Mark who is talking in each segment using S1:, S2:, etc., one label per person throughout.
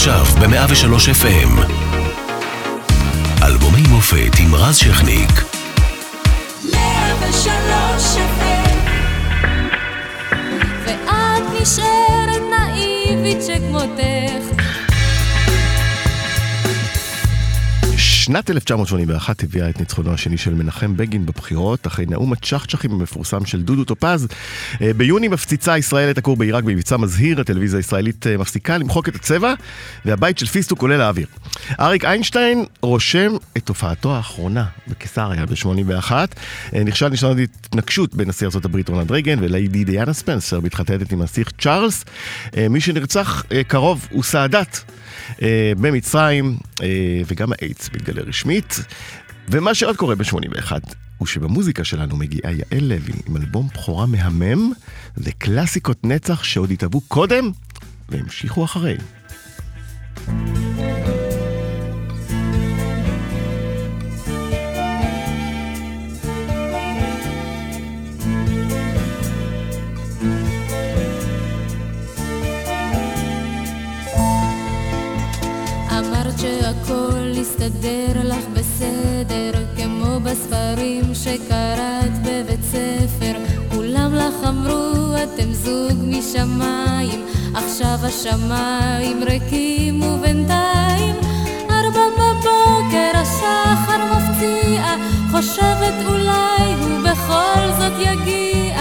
S1: עכשיו ב-103 FM. אלבומי מופת עם רז שכניק.
S2: 103 FM ואת נשארת נאיבית שכמותך
S3: שנת 1981 הביאה את ניצחונו השני של מנחם בגין בבחירות, אחרי נאום הצ'חצ'חים המפורסם של דודו טופז. אה, ביוני מפציצה ישראל את הכור בעיראק במבצע מזהיר, הטלוויזיה הישראלית אה, מפסיקה למחוק את הצבע, והבית של פיסטוק עולה לאוויר. אריק איינשטיין רושם את תופעתו האחרונה בקיסריה ב-81. אה, נכשל ניסיון התנגשות בין נשיא ארה"ב רונלד רייגן וליידי דיאנה ספנסר, מתחתנת עם הנסיך צ'ארלס. מי שנרצח קרוב הוא סאדאת. אה, במצרים, אה, וגם האיידס מתגלה רשמית. ומה שעוד קורה ב-81 הוא שבמוזיקה שלנו מגיעה יעל לוי עם אלבום בכורה מהמם וקלאסיקות נצח שעוד התהוו קודם והמשיכו אחרי.
S2: שהכל יסתדר לך בסדר, כמו בספרים שקראת בבית ספר. כולם לך אמרו, אתם זוג משמיים, עכשיו השמיים ריקים ובינתיים. ארבע בבוקר השחר מפציע, חושבת אולי הוא בכל זאת יגיע.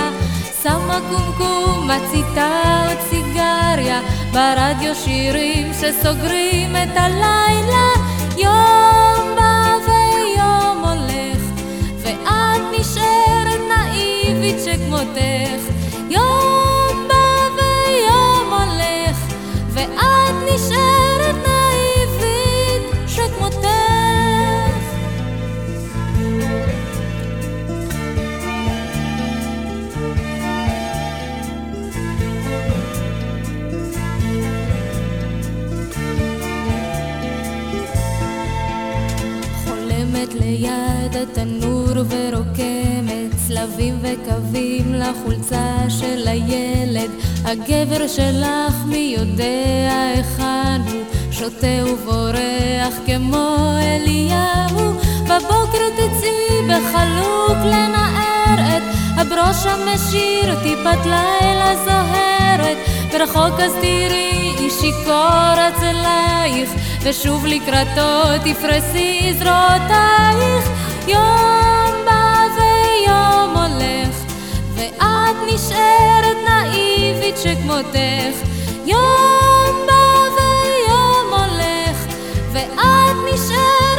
S2: שמה קומקום, מציתה ברדיו שירים שסוגרים את הלילה. יום בא ויום הולך, ואת נשארת נאיבית שכמותך. ליד התנור ורוקמת צלבים וקווים לחולצה של הילד. הגבר שלך מי יודע היכן הוא? שותה ובורח כמו אליהו. בבוקר תצאי בחלוק לנער את הברוש המשיר טיפת לילה זוהרת ברחוק אז תראי איש שיכור אצלייך ושוב לקראתו תפרסי זרועותייך יום בא ויום הולך ואת נשארת נאיבית שכמותך. יום בא ויום הולך ואת נשארת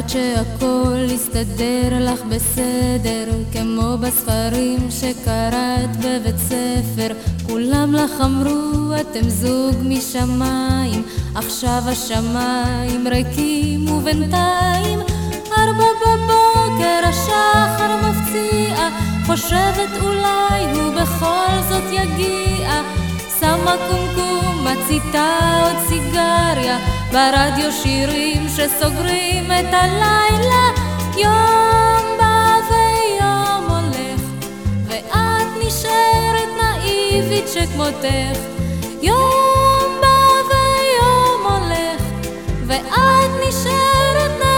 S2: אמרת שהכל יסתדר לך בסדר, כמו בספרים שקראת בבית ספר. כולם לך אמרו, אתם זוג משמיים, עכשיו השמיים ריקים ובינתיים ארבע בבוקר השחר מפציע, חושבת אולי הוא בכל זאת יגיע. שמה קומקום, מציתה עוד סיגריה, ברדיו שירים שסוגרים את הלילה. יום בא ויום הולך, ואת נשארת נאיבית שכמותך. יום בא ויום הולך, ואת נשארת נאיבית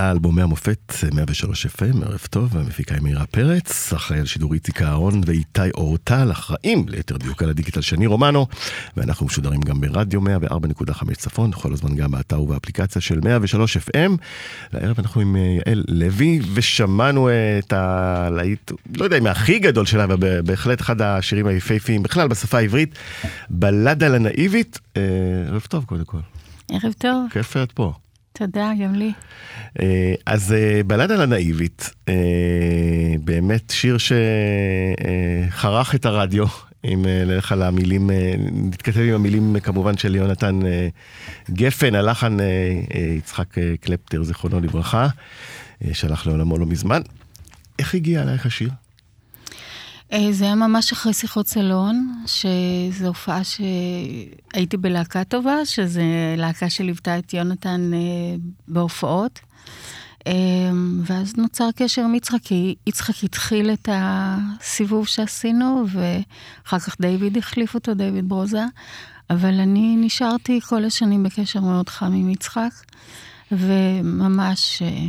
S3: אלבומי המופת 103 FM, ערב טוב, המפיקה היא מאירה פרץ, אחראי על שידור איציק אהרון ואיתי אורטל, אחראים ליתר דיוק על הדיגיטל שני רומנו, ואנחנו משודרים גם ברדיו 104.5 צפון, כל הזמן גם באתר ובאפליקציה של 103 FM. והערב אנחנו עם אה, יעל לוי, ושמענו אה, את הלהיט, לא יודע אם הכי גדול שלה, אבל בהחלט אחד השירים היפהפיים, בכלל בשפה העברית, בלדה לנאיבית. אה, ערב טוב קודם כל,
S4: ערב טוב,
S3: כיף שאת פה.
S4: תודה, גם לי.
S3: אה, אז אה, בלדה לנאיבית, אה, באמת שיר שחרך את הרדיו, אם נלך על המילים, נתכתב עם המילים כמובן של יונתן גפן, הלחן יצחק קלפטר, זיכרונו לברכה, שהלך לעולמו לא מזמן. איך הגיע אלייך השיר?
S4: זה היה ממש אחרי שיחות סלון, שזו הופעה שהייתי בלהקה טובה, שזו להקה שליוותה את יונתן בהופעות. אמ, ואז נוצר קשר עם יצחק, כי יצחק התחיל את הסיבוב שעשינו, ואחר כך דיוויד החליף אותו, דיוויד ברוזה. אבל אני נשארתי כל השנים בקשר מאוד חם עם יצחק, וממש אה,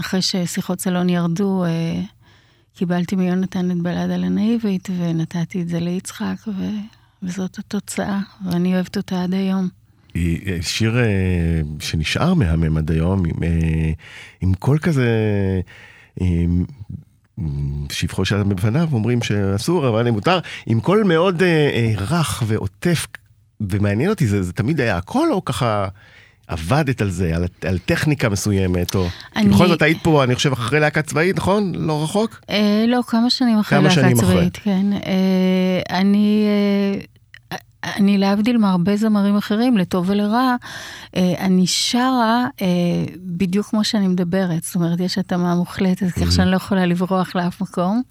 S4: אחרי ששיחות סלון ירדו, אה, קיבלתי מיונתן את בלדה לנאיבית, ונתתי את זה ליצחק, ו... וזאת התוצאה, ואני אוהבת אותה עד היום.
S3: היא שיר אה, שנשאר מהמם עד היום, עם, אה, עם קול כזה, עם שבחו של בפניו, אומרים שאסור, אבל אני מותר, עם קול מאוד אה, רך ועוטף, ומעניין אותי, זה, זה תמיד היה הקול או ככה... עבדת על זה, על, על טכניקה מסוימת, או... אני... בכל זאת היית פה, אני חושב, אחרי להקה צבאית, נכון? לא רחוק?
S4: אה, לא, כמה שנים אחרי להקה צבאית, אחרי. כן. אה, אני... אה, אני להבדיל מהרבה זמרים אחרים, לטוב ולרע, אה, אני שרה אה, בדיוק כמו שאני מדברת. זאת אומרת, יש התאמה מוחלטת, כך שאני לא יכולה לברוח לאף מקום.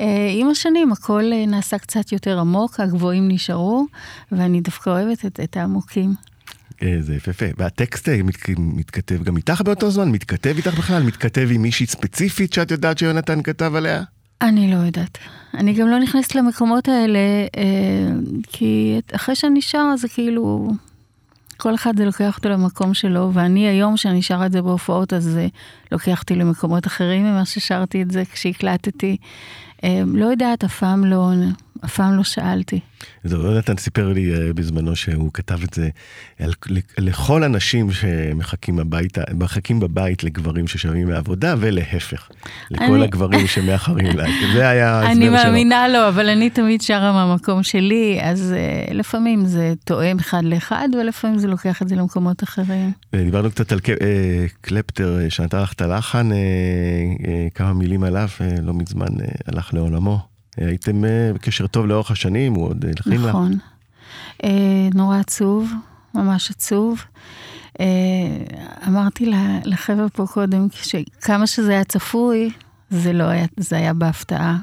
S4: אה, עם השנים הכל נעשה קצת יותר עמוק, הגבוהים נשארו, ואני דווקא אוהבת את, את העמוקים.
S3: זה יפה. והטקסט מתכתב גם איתך באותו זמן? מתכתב איתך בכלל? מתכתב עם מישהי ספציפית שאת יודעת שיונתן כתב עליה?
S4: אני לא יודעת. אני גם לא נכנסת למקומות האלה, אה, כי אחרי שאני שרה זה כאילו, כל אחד זה לוקח אותו למקום שלו, ואני היום, שאני שרה את זה בהופעות, אז זה לוקח אותי למקומות אחרים ממה ששרתי את זה כשהקלטתי. אה, לא יודעת, אף פעם לא, אף פעם לא שאלתי.
S3: זהו, יונתן סיפר לי uh, בזמנו שהוא כתב את זה על, לכל הנשים שמחכים הביתה, מחכים בבית לגברים ששבים מהעבודה, ולהפך, לכל אני... הגברים שמאחרים לה. זה היה ההסבר
S4: שלו. אני מאמינה לו, אבל אני תמיד שרה מהמקום שלי, אז uh, לפעמים זה תואם אחד לאחד, ולפעמים זה לוקח את זה למקומות אחרים.
S3: דיברנו קצת על קלפטר, שנתן לך את הלחן, כמה מילים עליו, לא מזמן הלך לעולמו. הייתם אה, בקשר טוב לאורך השנים, הוא עוד הלחין לך.
S4: נכון. אה, נורא עצוב, ממש עצוב. אה, אמרתי לחבר'ה פה קודם, כמה שזה היה צפוי, זה לא היה, זה היה בהפתעה.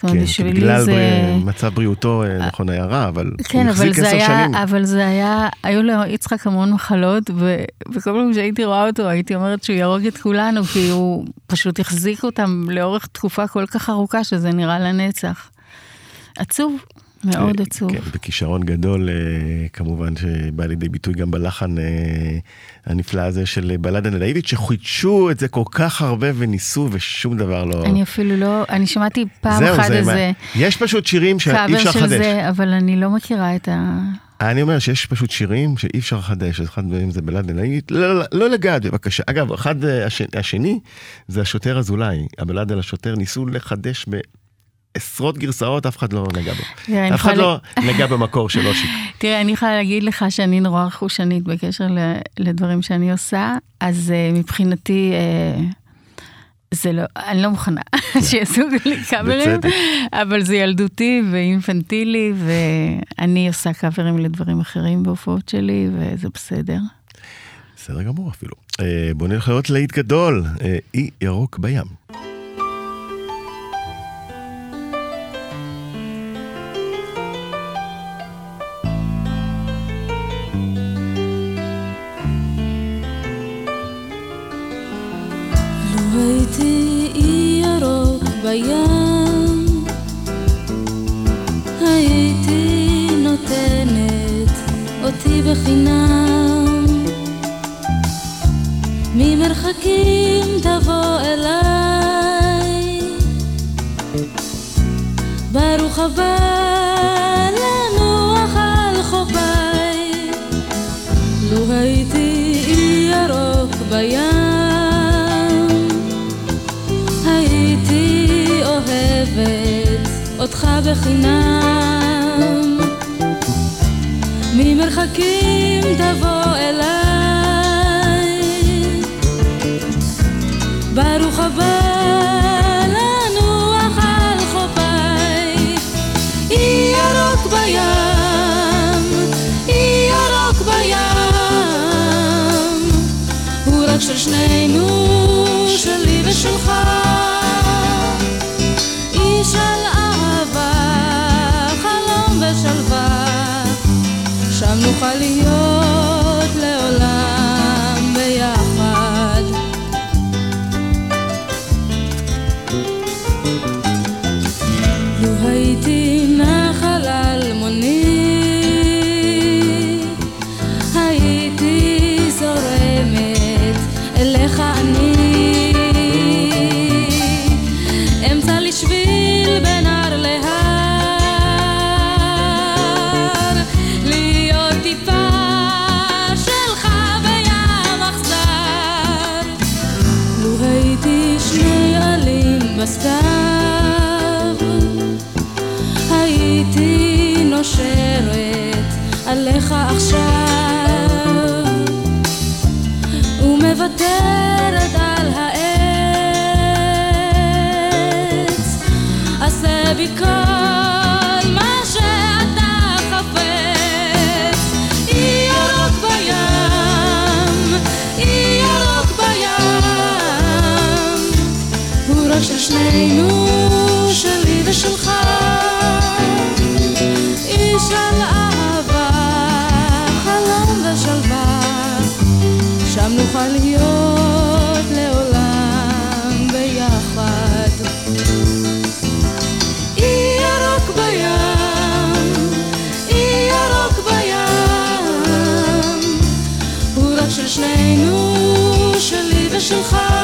S3: כן, בגלל זה... מצב בריאותו, אה, נכון, היה רע, אבל
S4: כן, הוא החזיק עשר שנים. אבל זה היה, היו ליצחק המון מחלות. וכל פעם שהייתי רואה אותו, הייתי אומרת שהוא יהרוג את כולנו, כי הוא פשוט החזיק אותם לאורך תקופה כל כך ארוכה, שזה נראה לנצח. עצוב. מאוד עצוב. כן,
S3: בכישרון גדול, אה, כמובן שבא לידי ביטוי גם בלחן אה, הנפלא הזה של בלדה נדאיבית, שחידשו את זה כל כך הרבה וניסו ושום דבר לא...
S4: אני אפילו לא, אני שמעתי פעם אחת איזה...
S3: יש פשוט שירים שאי אפשר לחדש.
S4: זה, אבל אני לא מכירה את ה...
S3: אני אומר שיש פשוט שירים שאי אפשר לחדש, אחד מהם זה בלדה נדאיבית, לא, לא, לא לגעת בבקשה. אגב, אחד השני זה השוטר אזולאי, הבלדה לשוטר, ניסו לחדש ב... עשרות גרסאות, אף אחד לא נגע בו. אף אחד לא נגע במקור של אושיק.
S4: תראה, אני יכולה להגיד לך שאני נורא חושנית בקשר לדברים שאני עושה, אז אה, מבחינתי... אה, זה לא, אני לא מוכנה שיעשו לי קאברים, אבל זה ילדותי ואינפנטילי, ואני עושה קאברים לדברים אחרים בהופעות שלי, וזה בסדר.
S3: בסדר גמור אפילו. אה, בוא נלך לראות להיט גדול, אי ירוק בים.
S2: בים. הייתי נותנת אותי בחינם. ממרחקים תבוא אליי. ברוך הבא לנוח על חופיי. לו הייתי ירוק בים אותך בחינם. ממרחקים תבוא אליי. ברוך הבא לנוח על חופיי אי ירוק בים, אי ירוק בים. הוא רק של שנינו, שלי ושלך. בסתיו, הייתי נושרת עליך עכשיו, ומוותרת על העץ, עשה בי שנינו, שלי ושלך. איש על אהבה, חלום ושלווה, שם נוכל להיות לעולם ביחד. אי ירוק בים, אי ירוק בים, הוא רק של שנינו, שלי ושלך.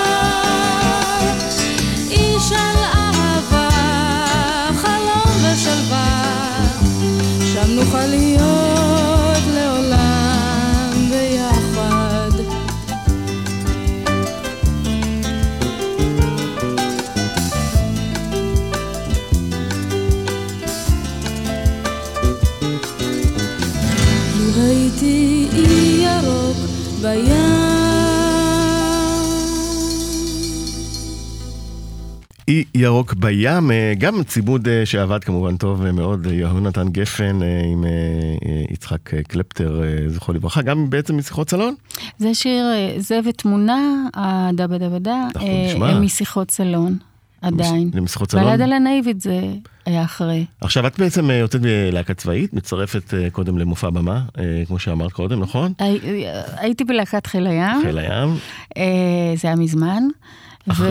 S2: אי ירוק בים,
S3: אה, גם צימוד אה, שעבד כמובן טוב אה, מאוד, יהונתן גפן עם יצחק קלפטר, זכרו לברכה, גם בעצם משיחות סלון.
S4: זה שיר, זה ותמונה, הדבה דבה דה,
S3: אנחנו
S4: אה,
S3: נשמע.
S4: הם משיחות סלון, עדיין.
S3: זה משיחות סלון.
S4: בלדה לנאיבית זה היה אחרי.
S3: עכשיו את בעצם אה, יוצאת בלהקה צבאית, מצטרפת אה, קודם למופע במה, אה, כמו שאמרת קודם, נכון?
S4: הי- הייתי בלהקת חיל הים,
S3: חיל הים.
S4: זה היה מזמן.
S3: אחרי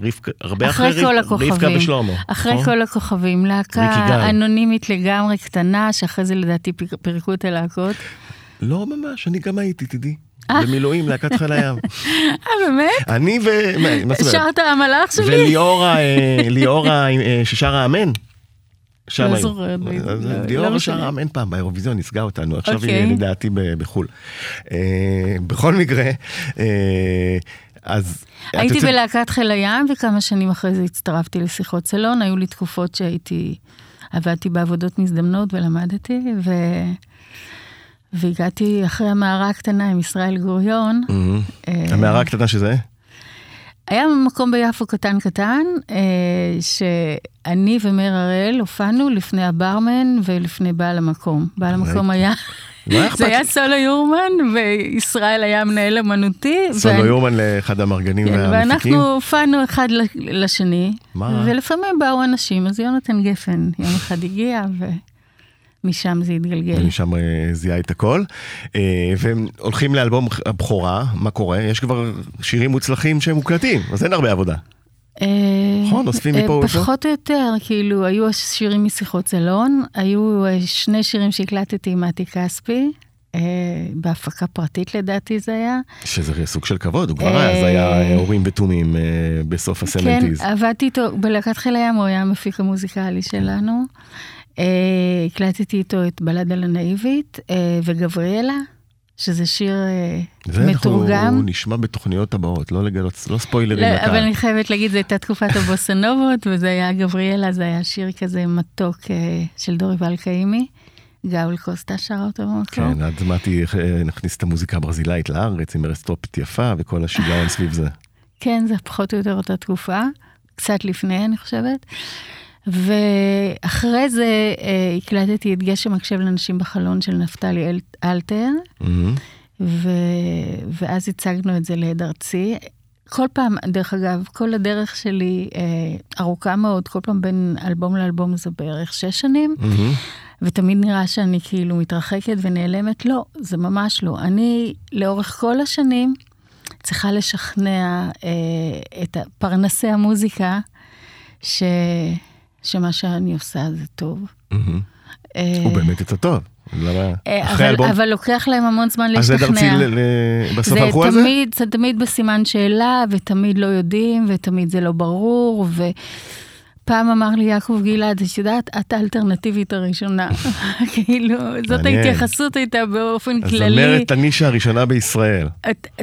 S4: ו-
S3: רבקה, הרבה אחרי,
S4: אחרי כל הכוכבים.
S3: רבקה ושלמה.
S4: אחרי
S3: נכון?
S4: כל הכוכבים, להקה. אנונימית לגמרי, קטנה, שאחרי זה לדעתי פירקו את הלהקות.
S3: לא ממש, אני גם הייתי, תדעי. במילואים, להקת חיל הים.
S4: אה, באמת?
S3: אני ו... מה- זאת אומרת?
S4: שרת המלאך שלי?
S3: וליאורה, אה, אה, ששרה אמן. שם
S4: לא. זוכרת, לא- לא- לא
S3: ליאורה
S4: משנה.
S3: שרה אמן פעם באירוויזיון, נסגה אותנו, עכשיו
S4: אוקיי.
S3: היא לדעתי ב- בחו"ל. אה, בכל מקרה, אה, אז...
S4: הייתי בלהקת חיל הים, וכמה שנים אחרי זה הצטרפתי לשיחות סלון. היו לי תקופות שהייתי, עבדתי בעבודות מזדמנות ולמדתי, ו... והגעתי אחרי המערה הקטנה עם ישראל גוריון.
S3: מהמם.
S4: אה,
S3: המערה הקטנה שזה?
S4: היה מקום ביפו קטן קטן, אה, שאני ומאיר הראל הופענו לפני הברמן ולפני בעל המקום. בעל המקום היה, זה היה. סולו יורמן, וישראל היה מנהל אמנותי.
S3: סולו יורמן לאחד המארגנים
S4: כן,
S3: והמפיקים.
S4: ואנחנו הופענו אחד לשני,
S3: מה?
S4: ולפעמים באו אנשים, אז יונתן גפן יום אחד הגיע, ומשם זה התגלגל.
S3: ומשם אה, זיהה את הכל. אה, והם הולכים לאלבום הבכורה, מה קורה? יש כבר שירים מוצלחים שהם מוקלטים, אז אין הרבה עבודה.
S4: אה,
S3: נכון, אוספים מפה ומשם?
S4: פחות או יותר, כאילו, היו שירים משיחות סלון, היו שני שירים שהקלטתי עם מתי כספי, בהפקה פרטית לדעתי זה היה.
S3: שזה סוג של כבוד, הוא כבר
S4: אה,
S3: אז היה אורים ותומים בסוף
S4: כן,
S3: הסמנטיז.
S4: עבדתי איתו, בלהקת חיל הים הוא היה המפיק המוזיקלי שלנו. אה, הקלטתי איתו את בלדה לנאיבית אה, וגבריאלה, שזה שיר אה,
S3: זה
S4: מתורגם.
S3: אנחנו נשמע בתוכניות הבאות, לא לגלות, לא ספוילרים
S4: לא, אבל. אני חייבת להגיד, זו הייתה תקופת הבוסנובות, וזה היה גבריאלה, זה היה שיר כזה מתוק של דורי ולקאימי. גאול קוסטה שרה אותו במקום.
S3: כן, אז מתי אה, נכניס את המוזיקה הברזילאית לארץ עם ארסטרופית יפה וכל השיגעון סביב זה.
S4: כן, זה פחות או יותר אותה תקופה, קצת לפני, אני חושבת. ואחרי זה אה, הקלטתי את גשם מקשב לנשים בחלון של נפתלי אל- אלתר,
S3: מהמם.
S4: ו... ואז הצגנו את זה לעד ארצי. כל פעם, דרך אגב, כל הדרך שלי אה, ארוכה מאוד, כל פעם בין אלבום לאלבום זה בערך שש שנים,
S3: מהמם.
S4: ותמיד נראה שאני כאילו מתרחקת ונעלמת. לא, זה ממש לא. אני לאורך כל השנים צריכה לשכנע אה, את פרנסי המוזיקה ש... שמה שאני עושה זה טוב. אה,
S3: הוא באמת יצא טוב.
S4: אה, אבל, לוקח להם המון זמן
S3: אז
S4: להשתכנע.
S3: ארצי ל- ל- בסוף
S4: זה
S3: הלכו על זה?
S4: זה תמיד בסימן שאלה, ותמיד לא יודעים, ותמיד זה לא ברור, ופעם אמר לי יעקב גלעד, את יודעת, את האלטרנטיבית הראשונה. כאילו, זאת. ההתייחסות הייתה באופן
S3: אז
S4: כללי.
S3: זמרת הנישה הראשונה בישראל.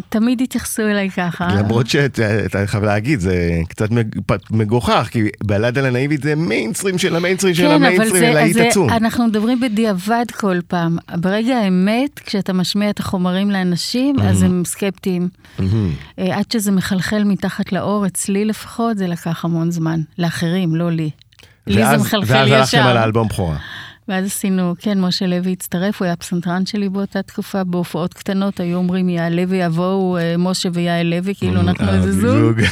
S4: תמיד התייחסו אליי ככה.
S3: למרות שאתה חייב להגיד, זה קצת מגוחך, כי בלדה לנאיבית זה מיינסטרים של המיינסטרים של
S4: כן,
S3: המיינסטרים, להיט
S4: זה,
S3: עצום.
S4: אנחנו מדברים בדיעבד כל פעם. ברגע האמת, כשאתה משמיע את החומרים לאנשים, אז הם סקפטיים.
S3: מהמם.
S4: אה, עד שזה מחלחל מתחת לאור, אצלי לפחות, זה לקח המון זמן. לאחרים, לא לי. לי זה מחלחל
S3: ואז הלכתם על
S4: ישר.
S3: האלבום בכורה.
S4: ואז עשינו, כן, משה לוי הצטרף, הוא היה הפסנתרן שלי באותה תקופה, בהופעות קטנות, היו אומרים יעלה ויבואו אה, משה ויעל לוי, כאילו
S3: אה,
S4: איזה זוג.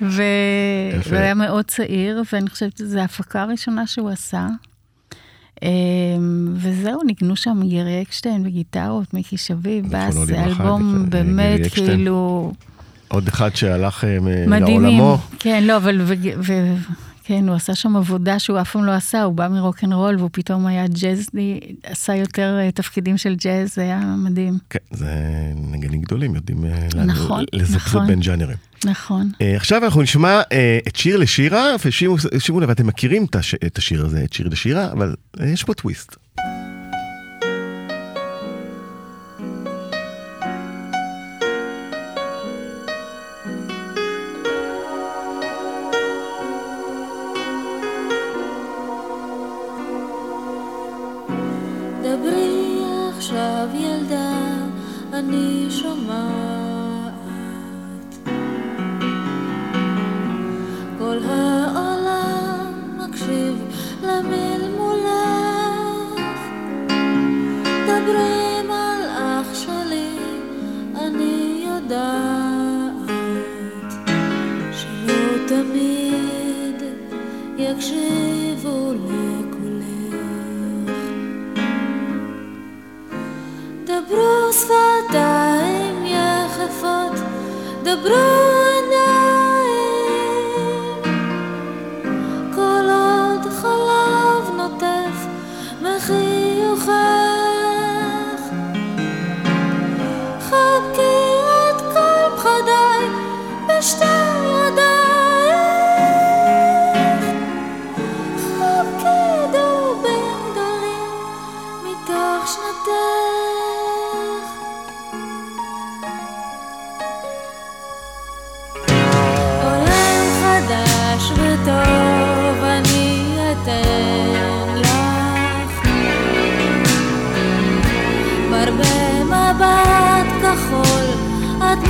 S3: יפה.
S4: והוא היה מאוד צעיר, ואני חושבת שזו ההפקה הראשונה שהוא עשה. אמ, וזהו, ניגנו שם ירי אקשטיין וגיטרות, מיקי שביב, בס, זה
S3: לברכה,
S4: אלבום
S3: ירי
S4: באמת. כאילו
S3: עוד אחד שהלך אה,
S4: מדהימים.
S3: לעולמו.
S4: כן, לא, אבל, ו, ו, כן, הוא עשה שם עבודה שהוא אף פעם לא עשה, הוא בא מרוקנרול והוא פתאום היה ג'אזי, עשה יותר אה, תפקידים של ג'אז, זה היה מדהים.
S3: כן, זה נגנים גדולים, יודעים אה,
S4: נכון,
S3: לזפזפ
S4: נכון.
S3: בין ג'אנרים.
S4: נכון.
S3: אה, עכשיו אנחנו נשמע אה, את שיר לשירה, ושימו שימו לב, אתם מכירים את הש- את השיר הזה, את שיר לשירה, אבל אה, יש פה טוויסט.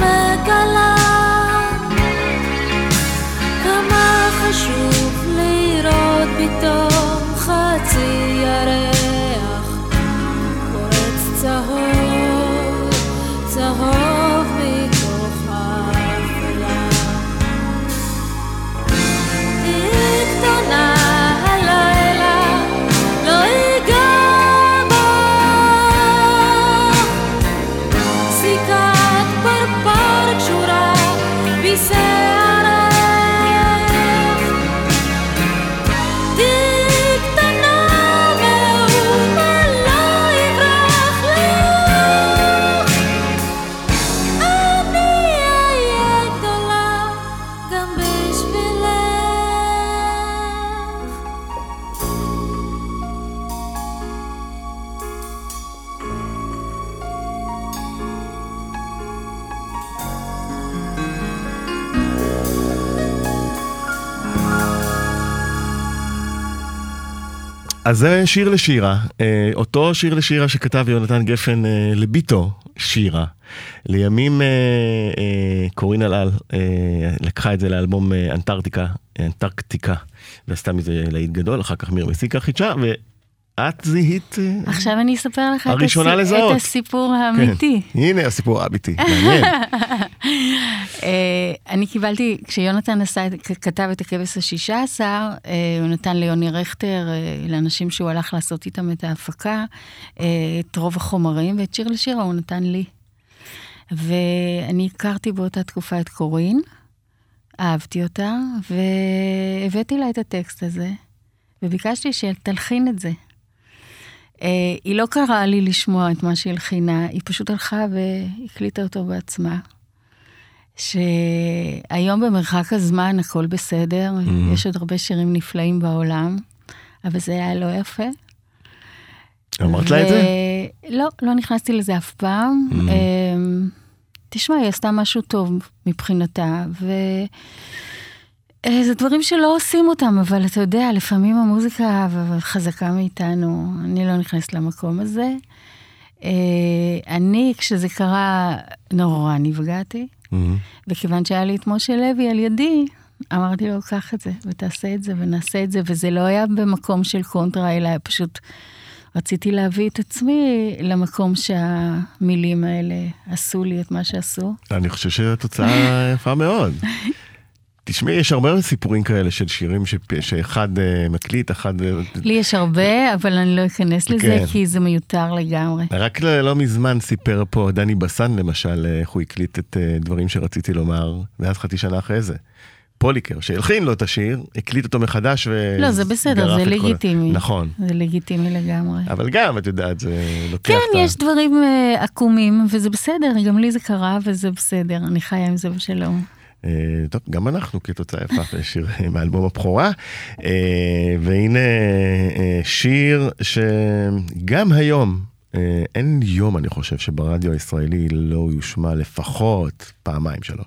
S2: megala
S3: אז זה שיר לשירה, אה, אותו שיר לשירה שכתב יונתן גפן אה, לביתו, שירה. לימים אה, קורין אלעל אה, לקחה את זה לאלבום אנטארקטיקה, אנטארקטיקה, ועשתה מזה להיט גדול, אחר כך מיר מסיקה חידשה, ואת זיהית...
S4: עכשיו אני אספר לך את, הס...
S3: לזהות.
S4: את הסיפור האמיתי.
S3: כן. הנה הסיפור האמיתי, מעניין.
S4: אה, אני קיבלתי, כשיונתן עשה, כתב את הכבש השישה עשר, אה, הוא נתן ליוני רכטר, אה, לאנשים שהוא הלך לעשות איתם את ההפקה, את רוב החומרים, ואת שיר לשירה הוא נתן לי. ואני הכרתי באותה תקופה את קורין, אהבתי אותה, והבאתי לה את הטקסט הזה, וביקשתי שתלחין את זה. היא לא קראה לי לשמוע את מה שהיא הלחינה, היא פשוט הלכה והקליטה אותו בעצמה. שהיום במרחק הזמן הכל בסדר, mm-hmm. יש עוד הרבה שירים נפלאים בעולם, אבל זה היה לא יפה.
S3: אמרת לה את זה?
S4: לא, לא נכנסתי לזה אף פעם. Mm-hmm. תשמע, היא עשתה משהו טוב מבחינתה, ו... אה, זה דברים שלא עושים אותם, אבל אתה יודע, לפעמים המוזיקה חזקה מאיתנו, אני לא נכנסת למקום הזה. אה, אני, כשזה קרה, נורא נפגעתי. Mm-hmm. וכיוון שהיה לי את משה לוי על ידי, אמרתי לו, קח את זה, ותעשה את זה, ונעשה את זה, וזה לא היה במקום של קונטרה, אלא פשוט רציתי להביא את עצמי למקום שהמילים האלה עשו לי את מה שעשו.
S3: אני חושב שהתוצאה יפה מאוד. תשמעי, יש הרבה סיפורים כאלה של שירים ש... שאחד uh, מקליט, אחד... Uh,
S4: לי יש הרבה, אבל אני לא אכנס לזה, כן. כי זה מיותר לגמרי.
S3: רק לא, לא מזמן סיפר פה דני בסן, למשל, איך הוא הקליט את uh, דברים שרציתי לומר, ואז חצי שנה אחרי זה. פוליקר, שהלחין לו את השיר, הקליט אותו מחדש ו...
S4: לא, זה בסדר, זה לגיטימי.
S3: כל... נכון.
S4: זה לגיטימי לגמרי.
S3: אבל גם, את יודעת, זה לוקח
S4: כן,
S3: את
S4: ה... כן, יש דברים עקומים, וזה בסדר, גם לי זה קרה, וזה בסדר, אני חיה עם זה בשלום.
S3: אה, טוב, גם אנחנו כתוצאה יפה בשיר מאלבום הבכורה. אה, והנה אה, שיר שגם היום, אין יום, אני חושב, שברדיו הישראלי לא יושמע לפחות פעמיים שלוש.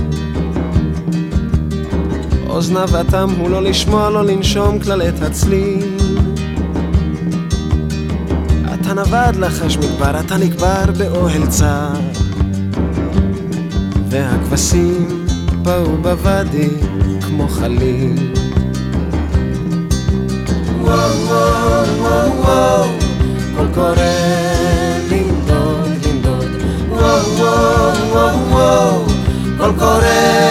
S5: אוזניו אטם הוא לא לשמוע, לא לנשום כלל את הצליל. אתה נבד לחש מדבר, אתה נקבר באוהל צר. והכבשים באו בוואדי כמו חליל. וואו וואו וואו וואו, קול קורא לנדוד לנדוד. וואו וואו וואו וואו, קול קורא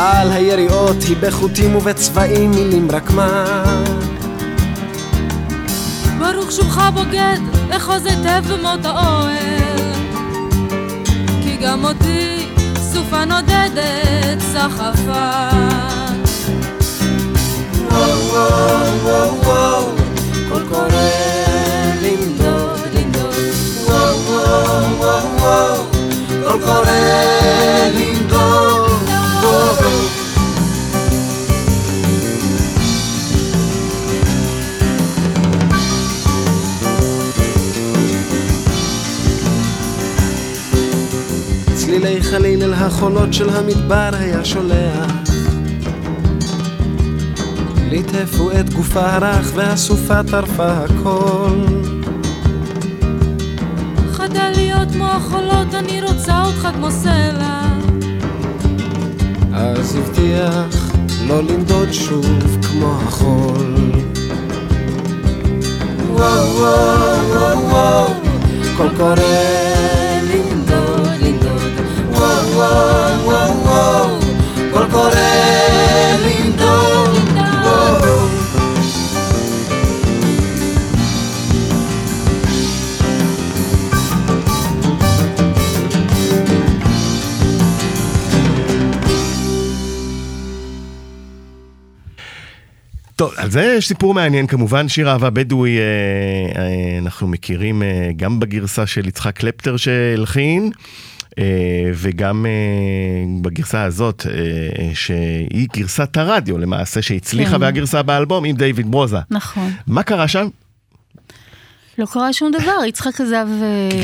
S5: על היריעות היא בחוטים ובצבעים מילים רק מה?
S2: ברוך שובך בוגד, אחוז היטב במות האוהל. כי גם אותי סופה נודדת סחפה.
S5: וואו וואו וואו וואו קול קורא לנדוד לנדוד. וואו וואו וואו וואו קול קורא לנדוד צלילי חליל אל החולות של המדבר היה שולח. ליטפו את גופה הרך והסופה טרפה הכל.
S2: חדל להיות כמו החולות, אני רוצה אותך כמו סלע.
S5: אז הבטיח לא לנדוד שוב כמו החול. וואו וואו וואו וואו, קול קורא
S3: טוב, על זה סיפור מעניין כמובן, שיר אהבה בדואי אה, אה, אנחנו מכירים אה, גם בגרסה של יצחק קלפטר שהלחין. אה, וגם אה, בגרסה הזאת, אה, שהיא גרסת הרדיו למעשה, שהצליחה,
S4: כן.
S3: והגרסה באלבום עם דיוויד ברוזה.
S4: נכון.
S3: מה קרה שם?
S4: לא קרה שום דבר, יצחק עזב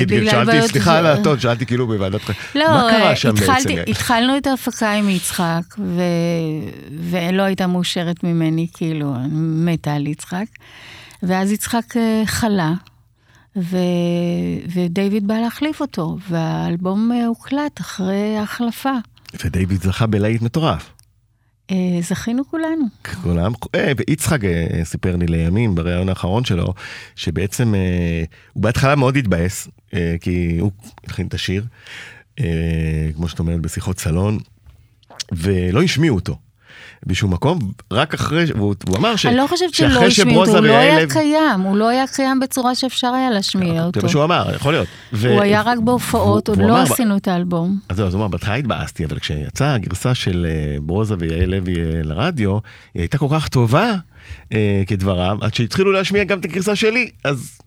S4: בגלל
S3: שאלתי,
S4: בעיות...
S3: סליחה על הטון, שאלתי כאילו בוועדת...
S4: לא,
S3: מה קרה שם
S4: התחלתי,
S3: בעצם?
S4: התחלנו את ההפקה עם יצחק, ו... ולא הייתה מאושרת ממני, כאילו, מתה על יצחק. ואז יצחק חלה, ו... ודייוויד בא להחליף אותו, והאלבום אה, הוקלט אחרי ההחלפה.
S3: ודיוויד זכה בלהיט מטורף.
S4: אה, זכינו כולנו.
S3: כולם, אה, ויצחק אה, סיפר לי לימים בריאיון האחרון שלו, שבעצם אה, הוא בהתחלה מאוד התבאס, אה, כי הוא הלחין את השיר, אה, כמו שאת אומרת, בשיחות סלון, ולא השמיעו אותו. בשום מקום, רק אחרי, והוא, הוא אמר ש...
S4: אני לא חושבת שלא השמיעו אותו, הוא לא היה
S3: ויעלב-
S4: קיים, הוא לא היה קיים בצורה שאפשר היה להשמיע
S3: זה
S4: אותו.
S3: מה שהוא אמר, יכול להיות. ו-
S4: הוא היה רק בהופעות, עוד לא עשינו את האלבום.
S3: אז זהו, אז הוא אמר, בהתחלה התבאסתי, אבל כשיצאה הגרסה של אה, ברוזה ויעל לוי אה, לרדיו, היא הייתה כל כך טובה, אה, כדבריו, עד שהתחילו להשמיע גם את הגרסה שלי, אז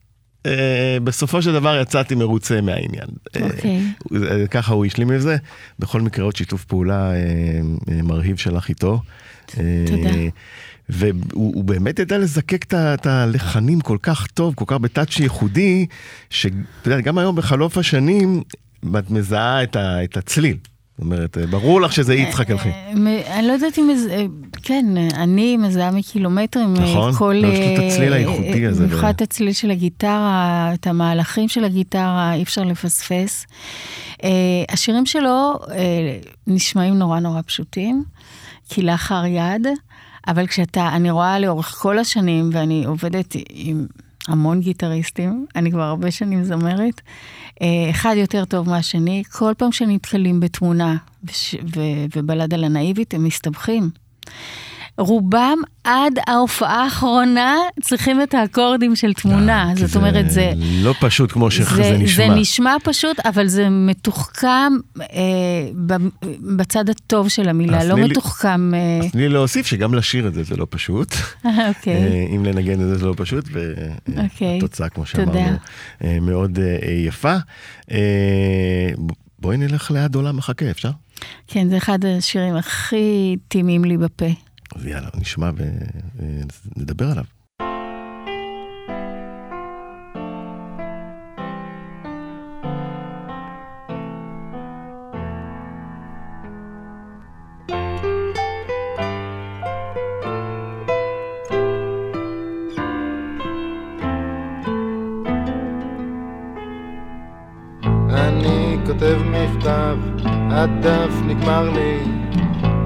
S3: בסופו של דבר יצאתי מרוצה מהעניין. אה,
S4: אוקיי.
S3: אה, ככה הוא השלים עם זה. בכל מקרה עוד שיתוף פעולה אה, אה, מרהיב שלך איתו. אה,
S4: תודה.
S3: והוא הוא באמת ידע לזקק את הלחנים כל כך טוב, כל כך בטאצ' ייחודי, שאתה יודע, גם היום בחלוף השנים, את מזהה את הצליל. זאת אומרת, אה, ברור לך שזה יצחק הלחין.
S4: אה, אני לא יודעת אם... אה, כן, אה, אני מזהה מקילומטרים. אה,
S3: נכון. לא, יש לו את
S4: אה,
S3: הצליל הייחודי
S4: אה,
S3: הזה,
S4: במיוחד את הצליל של הגיטרה, את המהלכים של הגיטרה, אי אפשר לפספס. אה, השירים שלו אה, נשמעים נורא נורא פשוטים, כלאחר יד, אבל כשאתה, אני רואה לאורך כל השנים, ואני עובדת עם המון גיטריסטים, אני כבר הרבה שנים זמרת, אה, אחד יותר טוב מהשני, כל פעם שנתקלים בתמונה וש, ו, ובלדה לנאיבית, הם מסתבכים. רובם עד ההופעה האחרונה צריכים את האקורדים של תמונה,
S3: אה,
S4: זאת אומרת, זה...
S3: לא פשוט כמו שזה
S4: זה,
S3: נשמע.
S4: זה נשמע פשוט, אבל זה מתוחכם אה, בצד הטוב של המילה, לא מתוחכם... אה,
S3: אז תני לי להוסיף שגם לשיר את זה זה לא פשוט.
S4: אוקיי.
S3: אה, אם לנגן את זה זה לא פשוט,
S4: אוקיי.
S3: והתוצאה, כמו
S4: תודה.
S3: שאמרנו, אה, מאוד אה, יפה. אה, בואי נלך ליד עולם מחכה, אפשר?
S4: כן, זה אחד השירים הכי טימים לי בפה.
S3: אז יאללה, נשמע ונדבר עליו.
S5: כותב מכתב, הדף נגמר לי,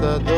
S5: said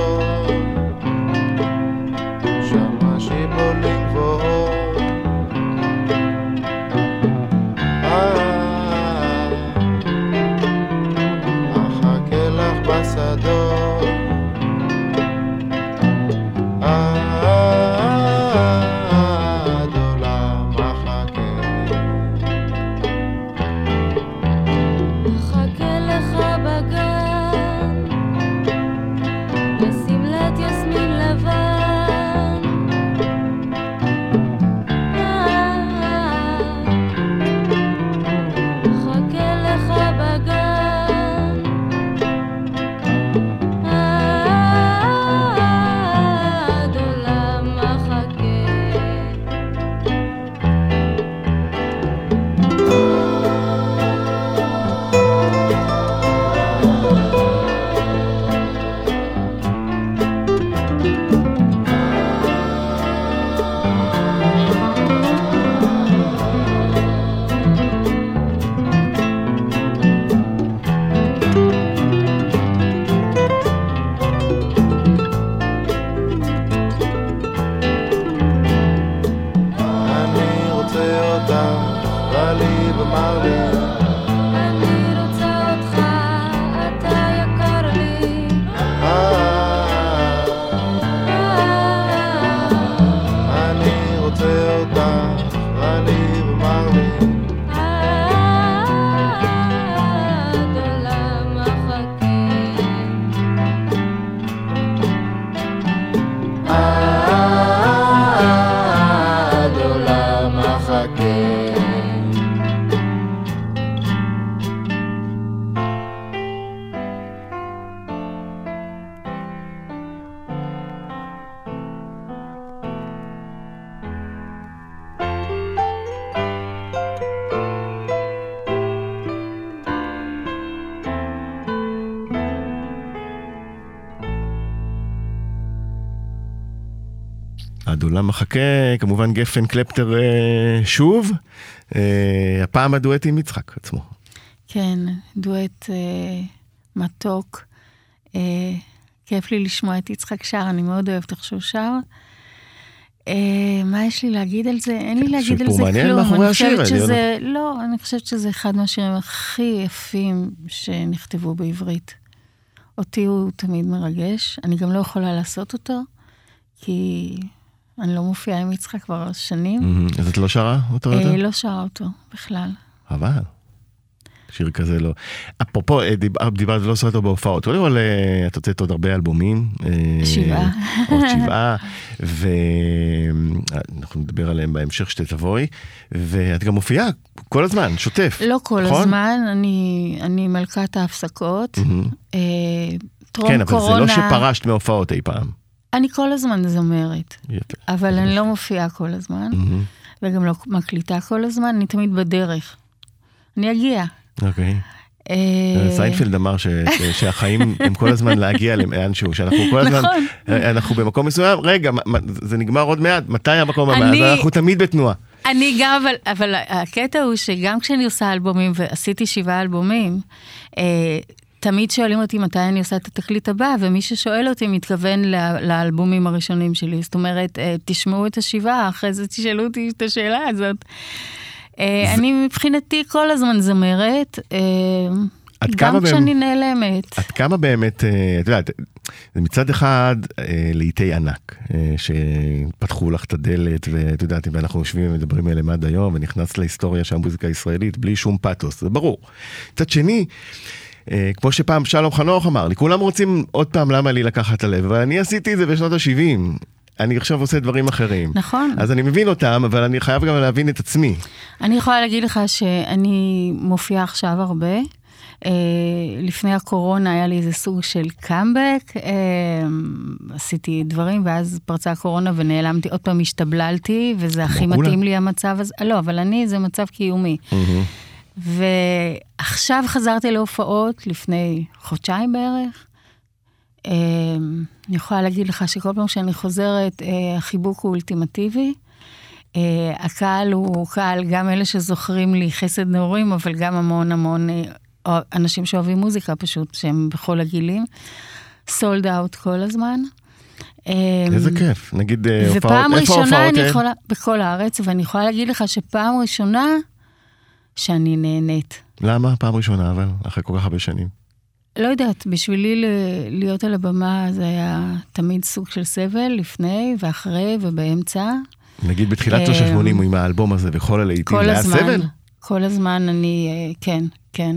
S5: מחכה,
S3: כמובן גפן קלפטר אה, שוב, אה, הפעם הדואט עם יצחק עצמו.
S4: כן, דואט אה, מתוק. כיף לי לשמוע את יצחק שר, אני מאוד אוהבת איך שהוא שר. מה יש לי להגיד על זה? אין לי להגיד על זה כלום. אני חושבת שזה, לא, אני חושבת שזה אחד מהשירים הכי יפים שנכתבו בעברית. אותי הוא תמיד מרגש, אני גם לא יכולה לעשות אותו, כי אני לא מופיעה עם יצחק כבר שנים.
S3: מהמם. אז את לא שרה אותו
S4: אה,
S3: יותר?
S4: לא שרה אותו בכלל.
S3: חבל. שיר כזה לא. אפרופו, אה, דיב- דיברת ולא עושה אותו בהופעות. קודם כל, אה, את הוצאת עוד הרבה אלבומים. אה,
S4: שבעה.
S3: עוד שבעה, ואנחנו נדבר עליהם בהמשך שתבואי. ואת גם מופיעה כל הזמן, שוטף.
S4: לא כל
S3: נכון?
S4: הזמן, אני, אני מלכת ההפסקות. אה, טרום
S3: כן, אבל
S4: קורונה,
S3: זה לא שפרשת מהופעות אי פעם.
S4: אני כל הזמן זמרת,
S3: יפה.
S4: אבל אני לא מופיעה כל הזמן,
S3: מהמם.
S4: וגם לא מקליטה כל הזמן, אני תמיד בדרך. אני אגיע.
S3: אוקיי.
S4: אה,
S3: סיינפלד אמר ש- ש- שהחיים הם כל הזמן להגיע לאנשהו, שאנחנו כל הזמן,
S4: נכון.
S3: אנחנו במקום מסוים, רגע, זה נגמר עוד מעט, מתי המקום הבא? אז אנחנו תמיד בתנועה.
S4: אני גם, אבל, אבל הקטע הוא שגם כשאני עושה אלבומים, ועשיתי שבעה אלבומים, אה, תמיד שואלים אותי מתי אני עושה את התקליט הבא, ומי ששואל אותי מתכוון ל- לאלבומים הראשונים שלי. זאת אומרת, אה, תשמעו את השבעה, אחרי זה תשאלו אותי את השאלה הזאת. אה, אני מבחינתי כל הזמן זמרת, אה, גם כשאני נעלמת.
S3: עד כמה באמת, את יודעת, זה מצד אחד לעיתי ענק, שפתחו לך את הדלת, ואת יודעת, ואנחנו יושבים ומדברים עליהם עד היום, ונכנס להיסטוריה של המוזיקה הישראלית בלי שום פתוס, זה ברור. מצד שני, כמו שפעם שלום חנוך אמר לי, כולם רוצים עוד פעם למה לי לקחת את הלב, אבל אני עשיתי את זה בשנות ה-70. אני עכשיו עושה דברים אחרים.
S4: נכון.
S3: אז אני מבין אותם, אבל אני חייב גם להבין את עצמי.
S4: אני יכולה להגיד לך שאני מופיעה עכשיו הרבה. Uh, לפני הקורונה היה לי איזה סוג של קאמבק, uh, עשיתי דברים, ואז פרצה הקורונה ונעלמתי, עוד פעם השתבללתי, וזה הכי. מתאים לי המצב הזה. לא, אבל אני, זה מצב קיומי. ועכשיו חזרתי להופעות, לפני חודשיים בערך. Uh, אני יכולה להגיד לך שכל פעם שאני חוזרת, uh, החיבוק הוא אולטימטיבי. Uh, הקהל הוא קהל, גם אלה שזוכרים לי חסד נעורים, אבל גם המון המון uh, אנשים שאוהבים מוזיקה פשוט, שהם בכל הגילים. סולד אאוט כל הזמן. אה,
S3: איזה כיף. נגיד אה, הופעות,
S4: ופעם
S3: איפה
S4: ראשונה
S3: ההופעות
S4: אני
S3: הן?
S4: יכולה, בכל הארץ, ואני יכולה להגיד לך שפעם ראשונה שאני נהנית.
S3: למה? פעם ראשונה, אבל, אחרי כל כך הרבה שנים.
S4: לא יודעת, בשבילי ל- להיות על הבמה זה היה תמיד סוג של סבל, לפני ואחרי ובאמצע.
S3: נגיד בתחילת
S4: אה,
S3: שנות ה-80 עם האלבום הזה וכל הלהיטים, זה היה סבל?
S4: כל הזמן אני, אה, כן, כן.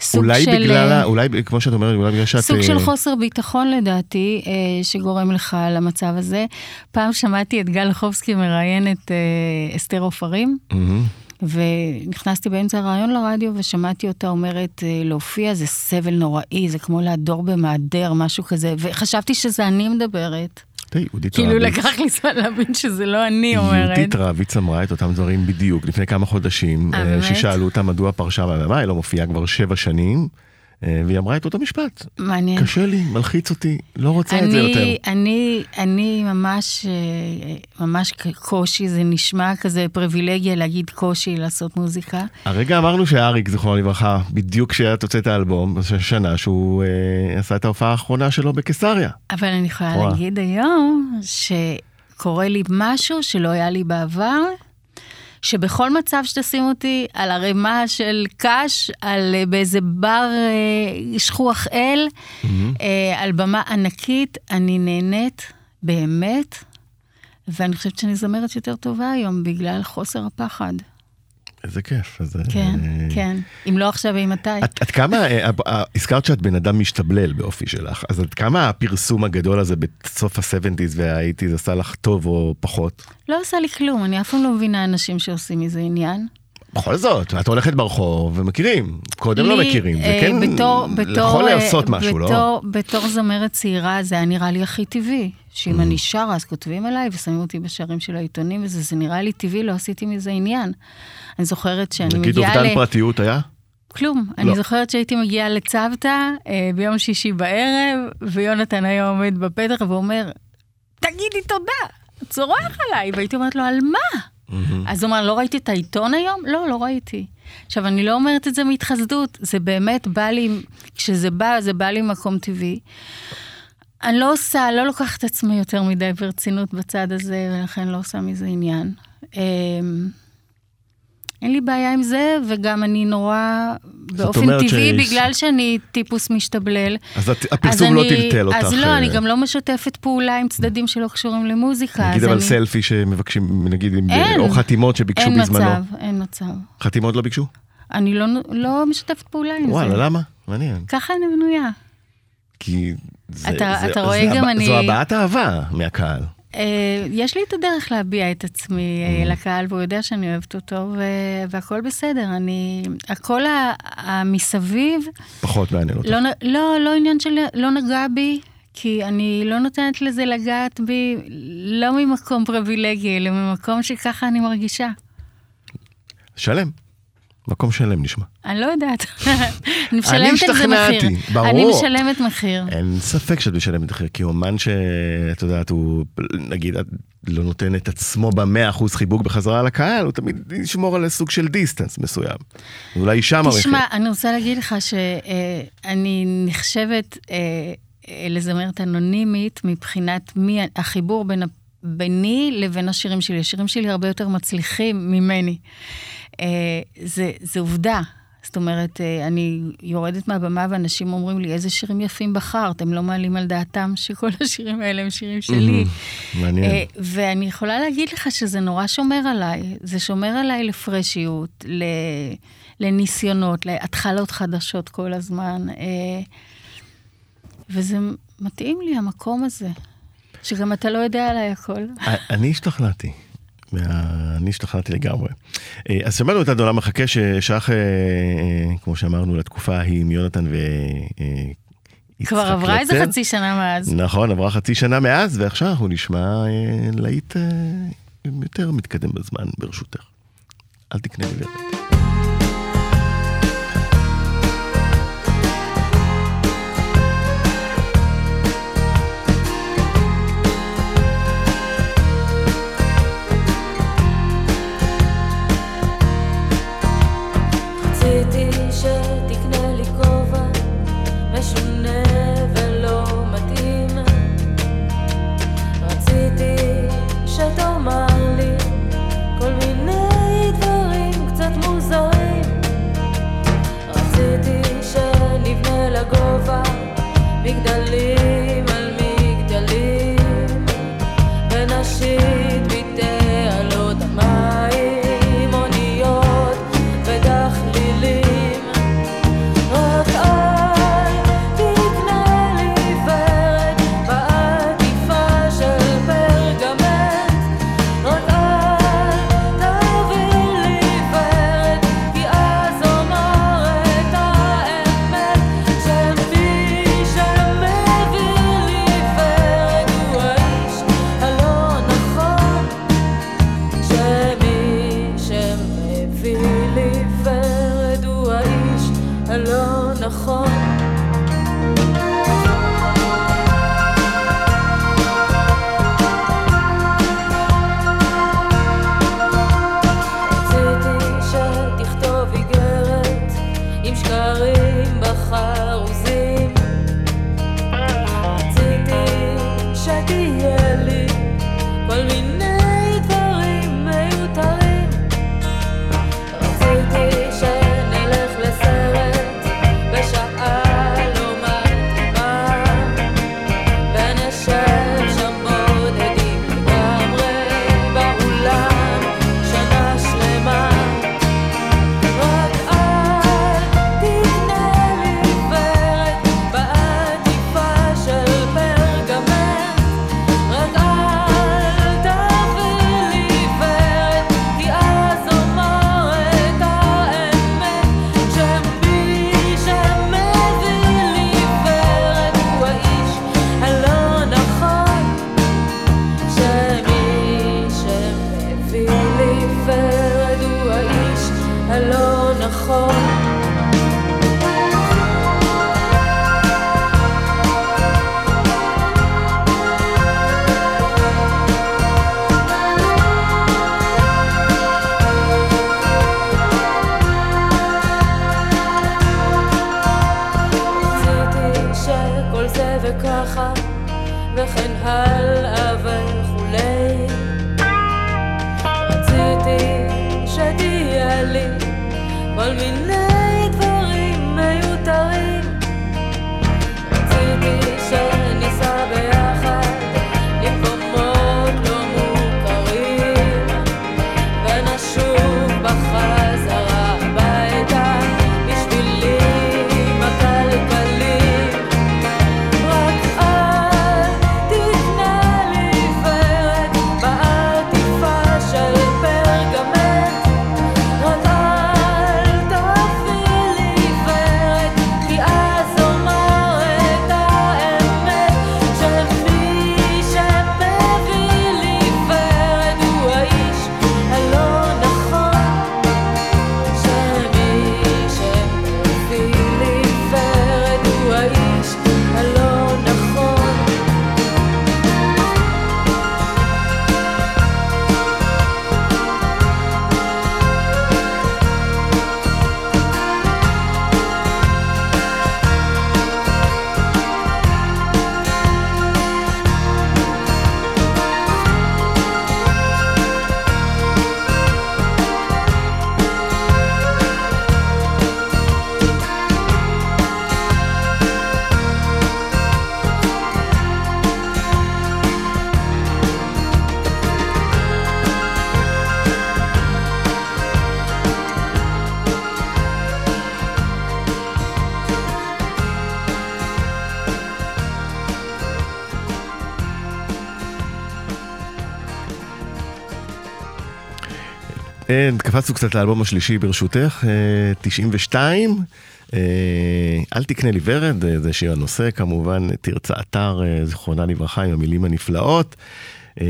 S4: סוג
S3: אולי
S4: של,
S3: בגלל,
S4: אה,
S3: אולי כמו שאת אומרת, אולי בגלל שאת...
S4: סוג
S3: אה,
S4: של חוסר ביטחון לדעתי, אה, שגורם לך למצב הזה. פעם שמעתי את גל לחובסקי מראיין את אה, אסתר עופרים,
S3: מהמם.
S4: ונכנסתי באמצע הרעיון לרדיו ושמעתי אותה אומרת, אה, להופיע זה סבל נוראי, זה כמו להדור במעדר, משהו כזה, וחשבתי שזה אני מדברת.
S3: תראי, יהודית
S4: כאילו
S3: רביץ.
S4: לקח לי זמן להבין שזה לא אני אומרת.
S3: יהודית רביץ אמרה את אותם דברים בדיוק לפני כמה חודשים,
S4: אה,
S3: אה? ששאלו אותה מדוע פרשה מהבמה, היא לא מופיעה כבר שבע שנים, והיא אמרה את אותו משפט.
S4: מעניין.
S3: קשה לי, מלחיץ אותי, לא רוצה את זה יותר.
S4: אני, אני, אני ממש, אה, ממש קושי, זה נשמע כזה פריבילגיה להגיד קושי לעשות מוזיקה.
S3: הרגע אמרנו שאריק, זיכרונו לברכה, בדיוק כשאת הוצאת האלבום, שנה שהוא אה, עשה את ההופעה האחרונה שלו בקיסריה.
S4: אבל אני יכולה
S3: וואו.
S4: להגיד היום שקורה לי משהו שלא היה לי בעבר, שבכל מצב שתשים אותי על ערימה של קש, על אה, באיזה בר אה, שכוח אל, אה, על במה ענקית, אני נהנית באמת, ואני חושבת שאני זמרת יותר טובה היום בגלל חוסר הפחד.
S3: איזה כיף. אז, אה,
S4: כן, כן. אם לא עכשיו, אימתי?
S3: את, את כמה, אה, אה, הזכרת שאת בן אדם משתבלל באופי שלך, אז עד כמה הפרסום הגדול הזה בסוף ה-70's וה-80's עשה לך טוב או פחות?
S4: לא עושה לי כלום, אני אף פעם לא מבינה אנשים שעושים מזה עניין.
S3: בכל זאת, את הולכת ברחוב ומכירים, קודם לא
S4: לי,
S3: מכירים, זה
S4: אה,
S3: כן
S4: בתור, בתור,
S3: יכול
S4: אה,
S3: לעשות משהו, לא?
S4: בתור, בתור זמרת צעירה זה היה נראה לי הכי טבעי. שאם
S3: Mm.
S4: אני שרה אז כותבים עליי ושמים אותי בשערים של העיתונים וזה זה נראה לי טבעי, לא עשיתי מזה עניין. אני זוכרת שאני
S3: נגיד
S4: מגיעה
S3: אובדן
S4: ל...
S3: פרטיות היה?
S4: כלום.
S3: לא.
S4: אני זוכרת שהייתי מגיעה לצוותא אה, ביום שישי בערב, ויונתן היה עומד בפתח ואומר, תגידי תודה. צורח עליי, והייתי אומרת לו, על מה? אז הוא אמר, לא ראיתי את העיתון היום? לא, לא ראיתי. עכשיו, אני לא אומרת את זה מהתחסדות, זה באמת בא לי, כשזה בא, זה בא לי מקום טבעי. אני לא עושה, לא לוקחת את עצמי יותר מדי ברצינות בצד הזה, ולכן לא עושה מזה עניין. אין לי בעיה עם זה, וגם אני נורא, באופן טבעי,
S2: ש-
S4: בגלל שאני טיפוס משתבלל.
S2: אז הפרסום לא
S4: אני-
S2: טלטל אותך.
S4: אז לא,
S2: אה,
S4: אני גם לא משתפת פעולה עם צדדים שלא קשורים למוזיקה.
S2: נגיד
S4: אז
S2: אבל
S4: אני-
S2: סלפי שמבקשים, נגיד,
S4: אין.
S2: או חתימות שביקשו
S4: אין
S2: בזמנו.
S4: מצב, אין מצב.
S2: חתימות לא ביקשו?
S4: אני לא, לא משתפת פעולה עם
S2: וואלה,
S4: זה.
S2: למה? מעניין.
S4: ככה אני בנויה.
S2: כי זה,
S4: אתה-
S2: זה,
S4: אתה רואה
S2: זה
S4: גם
S2: הבע-
S4: אני-
S2: זו הבעת אהבה מהקהל.
S4: אה, יש לי את הדרך להביע את עצמי. אה, לקהל, והוא יודע שאני אוהבת אותו, ו- והכל בסדר. אני... הכל המסביב,
S2: פחות מעניין אותך.
S4: לא, לא, לא עניין של... לא נגע בי, כי אני לא נותנת לזה לגעת בי, לא ממקום פריבילגי, אלא ממקום שככה אני מרגישה.
S2: שלם. מקום שלם נשמע.
S4: אני לא יודעת. אני משלמת על זה
S2: השתכנעתי,
S4: מחיר.
S2: ברור.
S4: אני משלמת מחיר.
S2: אין ספק שאת משלמת מחיר, כי אומן שאת יודעת, הוא נגיד את לא נותן את עצמו במאה אחוז חיבוק בחזרה לקהל, הוא תמיד ישמור על סוג של דיסטנס מסוים. אולי שם המחיר.
S4: תשמע, אני רוצה להגיד לך שאני נחשבת אה, אה, לזמרת אנונימית מבחינת מי החיבור בין, ביני לבין השירים שלי. השירים שלי הרבה יותר מצליחים ממני. אה, זה, זה עובדה. זאת אומרת, אה, אני יורדת מהבמה ואנשים אומרים לי, איזה שירים יפים בחרת, הם לא מעלים על דעתם שכל השירים האלה הם שירים שלי.
S2: מעניין.
S4: אה, ואני יכולה להגיד לך שזה נורא שומר עליי. זה שומר עליי לפרשיות, ל... לניסיונות, להתחלות חדשות כל הזמן. וזה מתאים לי, המקום הזה. שגם אתה לא יודע עליי הכל.
S2: אני השתכנעתי. מה- אני השתכנעתי לגמרי. אה, אז שמענו את עד עולם מחכה ששייך, אה, אה, כמו שאמרנו, לתקופה ההיא עם יונתן ו...
S4: כבר עברה איזה. חצי שנה מאז.
S2: נכון, עברה חצי שנה מאז, ועכשיו אנחנו נשמע להיט יותר מתקדם בזמן, ברשותך. אל תקנה לי ורד.
S6: נכון
S3: קפצנו קצת לאלבום השלישי ברשותך, אה, 92. אה, אל תקנה לי ורד, אה, זה שיר הנושא, כמובן, תרצה אתר, אה, זיכרונה לברכה, עם המילים הנפלאות. אה,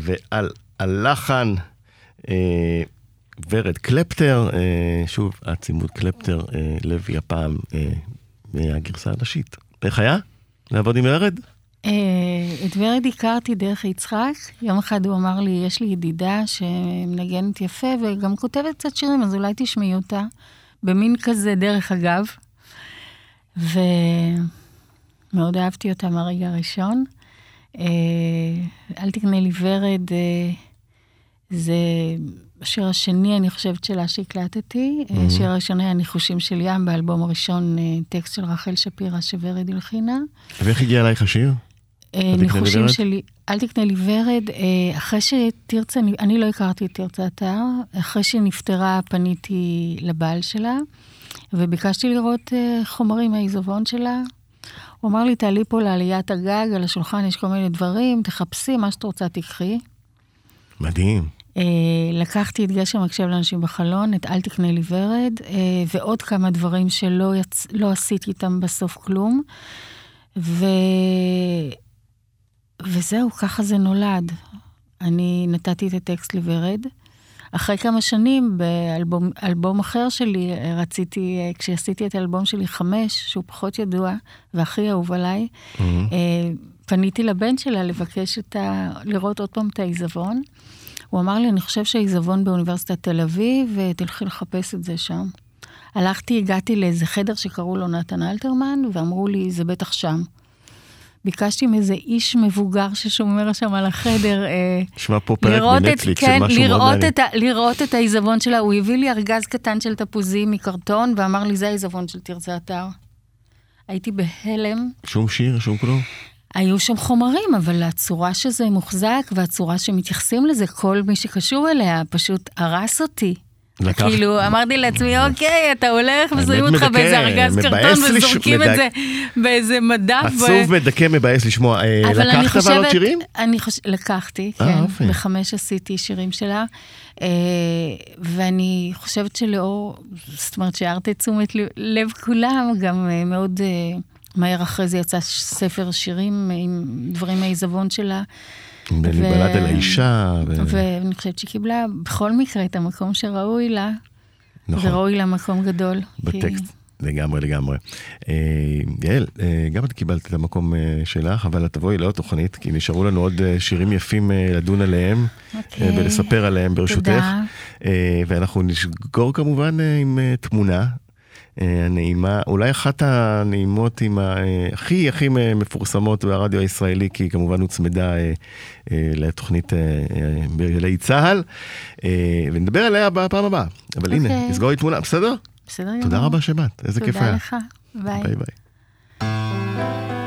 S3: ועל הלחן, אה, ורד קלפטר, אה, שוב, הצימוד קלפטר, אה, לוי הפעם, אה, מהגרסה הנשית. איך היה? לעבוד עם ורד?
S4: אה, את ורד הכרתי דרך יצחק. יום אחד הוא אמר לי, יש לי ידידה שמנגנת יפה וגם כותבת קצת שירים, אז אולי תשמעי אותה. במין כזה דרך אגב. ומאוד אהבתי אותה מהרגע הראשון. אה, אל תקנה לי ורד, אה, זה השיר השני, אני חושבת, שלה שהקלטתי. Mm-hmm. השיר הראשון היה ניחושים של ים, באלבום הראשון, טקסט של רחל שפירא שוורד הלחינה.
S3: ואיך הגיע אלייך השיר?
S4: אה, ניחושים? שלי, אל תקנה לי ורד, אה, אחרי שתרצה, אני לא הכרתי את תרצה אתר, אחרי שהיא נפטרה פניתי לבעל שלה, וביקשתי לראות אה, חומרים מהעיזבון שלה. הוא אמר לי, תעלי פה לעליית הגג, על השולחן יש כל מיני דברים, תחפשי, מה שאת רוצה תקחי.
S3: מדהים.
S4: לקחתי את גשם מקשב לאנשים בחלון, את אל תקנה לי ורד, ועוד כמה דברים שלא יצ... לא עשיתי איתם בסוף כלום. ו... וזהו, ככה זה נולד. אני נתתי את הטקסט לוורד. אחרי כמה שנים, באלבום אלבום אחר שלי, אה, רציתי, אה, כשעשיתי את האלבום שלי חמש, שהוא פחות ידוע, והכי אהוב עליי,
S3: Mhm.
S4: אה, פניתי לבן שלה לבקש את ה... לראות עוד פעם את העיזבון. הוא אמר לי, אני חושב שהעיזבון באוניברסיטת תל אביב, ותלכי לחפש את זה שם. הלכתי, הגעתי לאיזה חדר שקראו לו נתן אלתרמן, ואמרו לי, זה בטח שם. ביקשתי מאיזה איש מבוגר ששומר שם על החדר, אה,
S3: נשמע פה פרק של
S4: כן,
S3: משהו מאוד מעניין.
S4: את, ה, לראות את העיזבון שלה. הוא הביא לי ארגז קטן של תפוזים מקרטון, ואמר לי, זה העיזבון של תרצה אתר. הייתי בהלם.
S3: שום שיר, שום כלום?
S4: היו שם חומרים, אבל הצורה שזה מוחזק והצורה שמתייחסים לזה, כל מי שקשור אליה פשוט הרס אותי.
S3: לקח-
S4: כאילו, אמרתי לעצמי, אוקיי, אתה הולך ושמים אותך באיזה ארגז קרטון וזורקים את זה באיזה מדף.
S3: עצוב, מדכא, מבאס לשמוע. אה, לקחת אבל עוד שירים?
S4: אני חושבת, לקחתי,
S3: אה,
S4: כן.
S3: יופי.
S4: בחמש עשיתי שירים שלה, אה, ואני חושבת שלאור, זאת אומרת שהערת את תשומת לב- כולם, גם אה, מאוד אה, מהר אחרי זה יצא ספר שירים עם דברים מהעיזבון שלה,
S3: בלד אל האישה. ו-
S4: ואני חושבת שהיא קיבלה בכל מקרה את המקום שראוי לה,
S3: נכון,
S4: וראוי לה מקום גדול. כי-
S3: בטקסט. לגמרי, לגמרי. אה, יעל, אה, גם את קיבלת את המקום אה, שלך, אבל את תבואי לעוד תוכנית, כי נשארו לנו עוד שירים יפים לדון עליהם,
S4: אוקיי.
S3: אה, ולספר עליהם ברשותך.
S4: תודה.
S3: ואנחנו נסגור כמובן עם תמונה. אה, הנעימה, אולי אחת הנעימות עם ה- אה, הכי הכי מפורסמות ברדיו הישראלי, כי היא כמובן הוצמדה אה, לתוכנית בגלי צה"ל, ונדבר עליה בפעם הבאה. אבל הנה,
S4: אוקיי.
S3: נסגור עם תמונה, בסדר?
S4: בסדר
S3: תודה
S4: גמור.
S3: רבה שבאת, איזה כיף היה.
S4: תודה לך. ביי.
S3: ביי ביי.